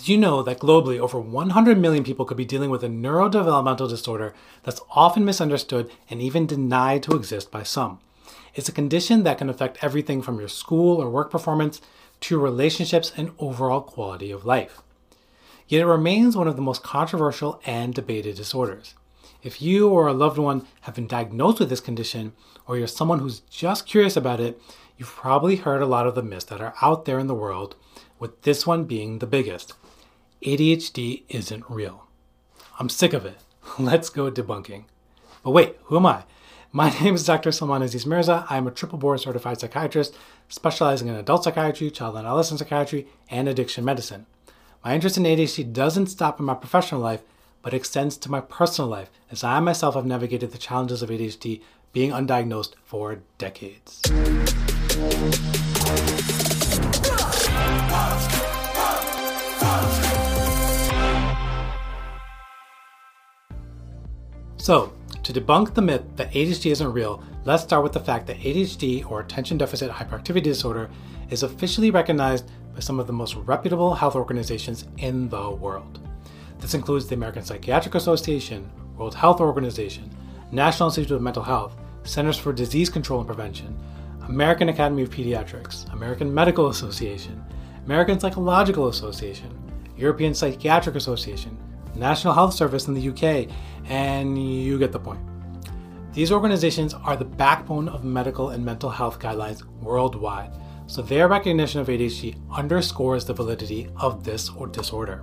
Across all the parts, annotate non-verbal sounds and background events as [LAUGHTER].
Did you know that globally over 100 million people could be dealing with a neurodevelopmental disorder that's often misunderstood and even denied to exist by some? It's a condition that can affect everything from your school or work performance to your relationships and overall quality of life. Yet it remains one of the most controversial and debated disorders. If you or a loved one have been diagnosed with this condition, or you're someone who's just curious about it, you've probably heard a lot of the myths that are out there in the world, with this one being the biggest. ADHD isn't real. I'm sick of it. [LAUGHS] Let's go debunking. But wait, who am I? My [LAUGHS] name is Dr. Sulman Aziz Mirza. I am a triple board certified psychiatrist specializing in adult psychiatry, child and adolescent psychiatry, and addiction medicine. My interest in ADHD doesn't stop in my professional life, but extends to my personal life as I myself have navigated the challenges of ADHD being undiagnosed for decades. So, to debunk the myth that ADHD isn't real, let's start with the fact that ADHD, or Attention Deficit Hyperactivity Disorder, is officially recognized by some of the most reputable health organizations in the world. This includes the American Psychiatric Association, World Health Organization, National Institute of Mental Health, Centers for Disease Control and Prevention, American Academy of Pediatrics, American Medical Association, American Psychological Association, European Psychiatric Association, National Health Service in the UK, and you get the point. These organizations are the backbone of medical and mental health guidelines worldwide, so their recognition of ADHD underscores the validity of this or disorder.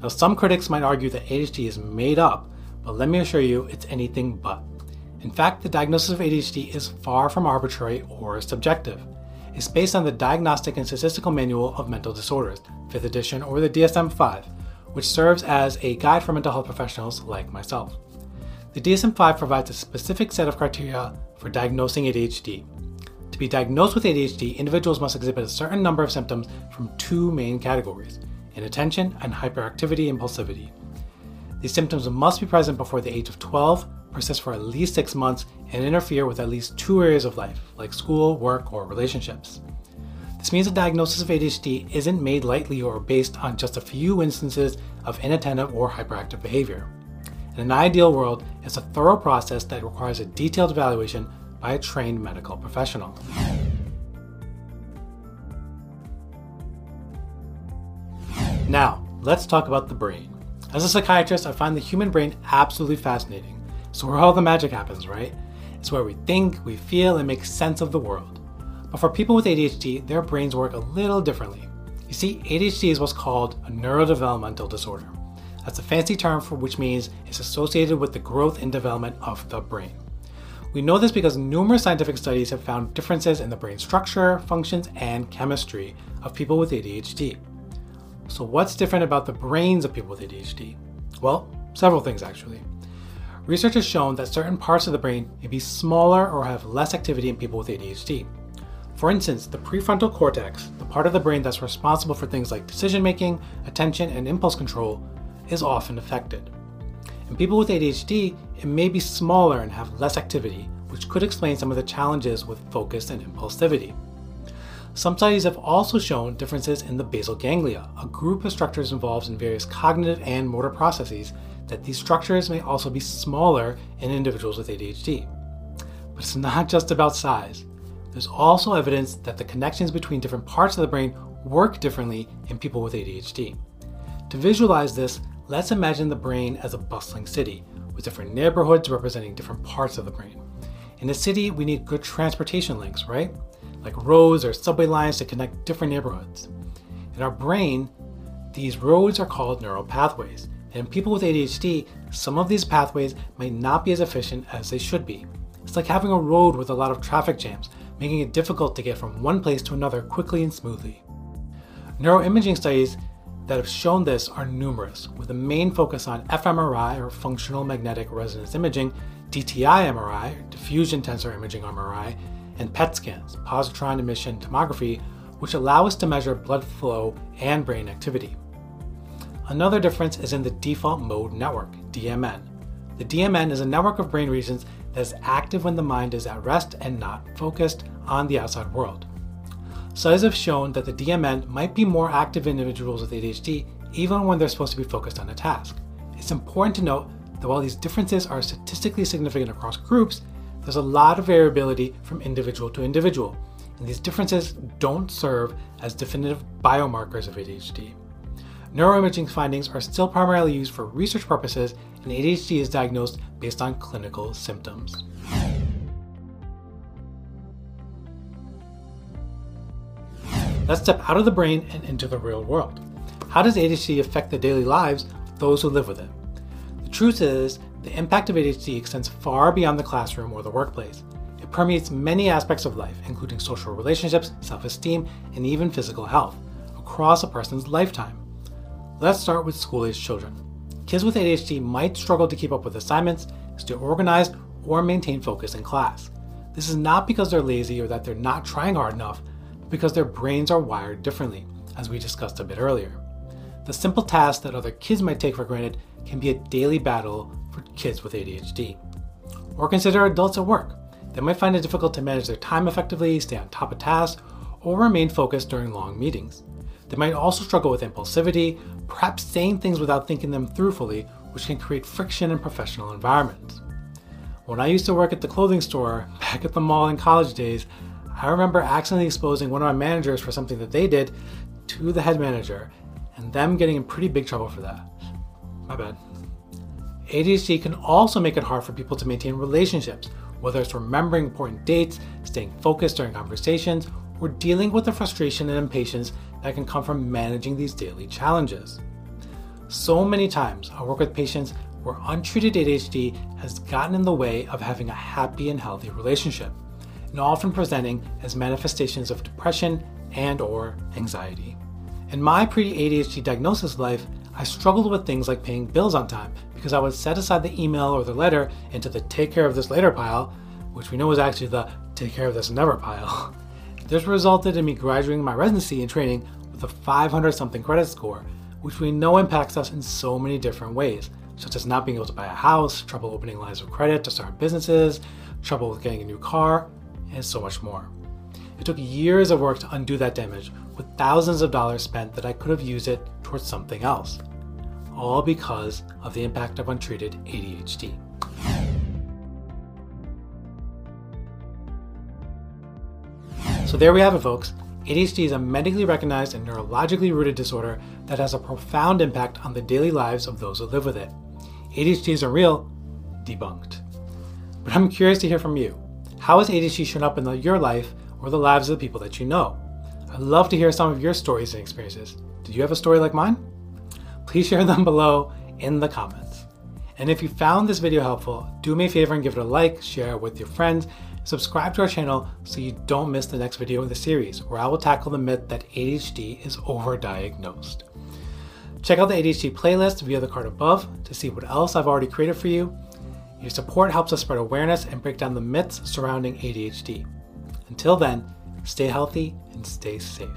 Now, some critics might argue that ADHD is made up, but let me assure you it's anything but. In fact, the diagnosis of ADHD is far from arbitrary or subjective. It's based on the Diagnostic and Statistical Manual of Mental Disorders, 5th edition, or the DSM 5, which serves as a guide for mental health professionals like myself. The DSM 5 provides a specific set of criteria for diagnosing ADHD. To be diagnosed with ADHD, individuals must exhibit a certain number of symptoms from two main categories inattention and hyperactivity impulsivity. These symptoms must be present before the age of 12, persist for at least six months, and interfere with at least two areas of life, like school, work, or relationships. This means a diagnosis of ADHD isn't made lightly or based on just a few instances of inattentive or hyperactive behavior. In an ideal world, it's a thorough process that requires a detailed evaluation by a trained medical professional. Now, let's talk about the brain. As a psychiatrist, I find the human brain absolutely fascinating. It's where all the magic happens, right? It's where we think, we feel, and make sense of the world. But for people with ADHD, their brains work a little differently. You see, ADHD is what's called a neurodevelopmental disorder. That's a fancy term for which means it's associated with the growth and development of the brain. We know this because numerous scientific studies have found differences in the brain structure, functions, and chemistry of people with ADHD. So, what's different about the brains of people with ADHD? Well, several things actually. Research has shown that certain parts of the brain may be smaller or have less activity in people with ADHD. For instance, the prefrontal cortex, the part of the brain that's responsible for things like decision making, attention, and impulse control, is often affected. In people with ADHD, it may be smaller and have less activity, which could explain some of the challenges with focus and impulsivity. Some studies have also shown differences in the basal ganglia, a group of structures involved in various cognitive and motor processes, that these structures may also be smaller in individuals with ADHD. But it's not [LAUGHS] just about size. There's also evidence that the connections between different parts of the brain work differently in people with ADHD. To visualize this, let's imagine the brain as a bustling city, with different neighborhoods representing different parts of the brain. In a city, we need good transportation links, right? Like roads or subway lines to connect different neighborhoods. In our brain, these roads are called neural pathways, and in people with ADHD, some of these pathways might not be as efficient as they should be. It's like having a road with a lot of traffic jams making it difficult to get from one place to another quickly and smoothly. Neuroimaging studies that have shown this are numerous, with a main focus on fMRI or functional magnetic resonance imaging, DTI MRI, diffusion tensor imaging MRI, and PET scans, positron emission tomography, which allow us to measure blood flow and brain activity. Another difference is in the default mode network, DMN. The DMN is a network of brain regions that is active when the mind is at rest and not focused on the outside world. Studies have shown that the DMN might be more active in individuals with ADHD even when they're supposed to be focused on a task. It's important to note that while these differences are statistically significant across groups, there's a lot of variability from individual to individual, and these differences don't serve as definitive biomarkers of ADHD. Neuroimaging findings are still primarily used for research purposes, and ADHD is diagnosed based on clinical symptoms. Let's step out of the brain and into the real world. How does ADHD affect the daily lives of those who live with it? The truth is, the impact of ADHD extends far beyond the classroom or the workplace. It permeates many aspects of life, including social relationships, self esteem, and even physical health, across a person's lifetime. Let's start with school aged children. Kids with ADHD might struggle to keep up with assignments, stay organized, or maintain focus in class. This is not because they're lazy or that they're not trying hard enough, because their brains are wired differently, as we discussed a bit earlier. The simple tasks that other kids might take for granted can be a daily battle for kids with ADHD. Or consider adults at work. They might find it difficult to manage their time effectively, stay on top of tasks, or remain focused during long meetings. They might also struggle with impulsivity, perhaps saying things without thinking them through fully, which can create friction in professional environments. When I used to work at the clothing store [LAUGHS] back at the mall in college days, I remember accidentally exposing one of my managers for something that they did to the head manager, and them getting in pretty big trouble for that. My bad. ADHD can also make it hard for people to maintain relationships, whether it's remembering important dates, staying focused during conversations, or dealing with the frustration and impatience that can come from managing these daily challenges. So many times, I work with patients where untreated ADHD has gotten in the way of having a happy and healthy relationship, and often presenting as manifestations of depression and or anxiety. In my pre-ADHD diagnosis life, I struggled with things like paying bills on time because I would set aside the email or the letter into the take care of this later pile, which we know is actually the take care of this never pile. [LAUGHS] This resulted in me graduating my residency and training with a 500 something credit score, which we know impacts us in so many different ways, such as not being able to buy a house, trouble opening lines of credit to start businesses, trouble with getting a new car, and so much more. It took years of work to undo that damage, with thousands of dollars spent that I could have used it towards something else. All because of the impact of untreated ADHD. So there we have it, folks. ADHD is a medically recognized and neurologically rooted disorder that has a profound impact on the daily lives of those who live with it. ADHD isn't real, debunked. But I'm curious to hear from you. How has ADHD shown up in the, your life or the lives of the people that you know? I'd love to hear some of your stories and experiences. Did you have a story like mine? Please share them [LAUGHS] below in the comments. And if you found this video helpful, do me a favor and give it a like, share it with your friends, subscribe to our channel so you don't miss the next video in the series where I will tackle the myth that ADHD is overdiagnosed. Check out the ADHD playlist via the card above to see what else I've already created for you. Your support helps us spread awareness and break down the myths surrounding ADHD. Until then, stay healthy and stay safe.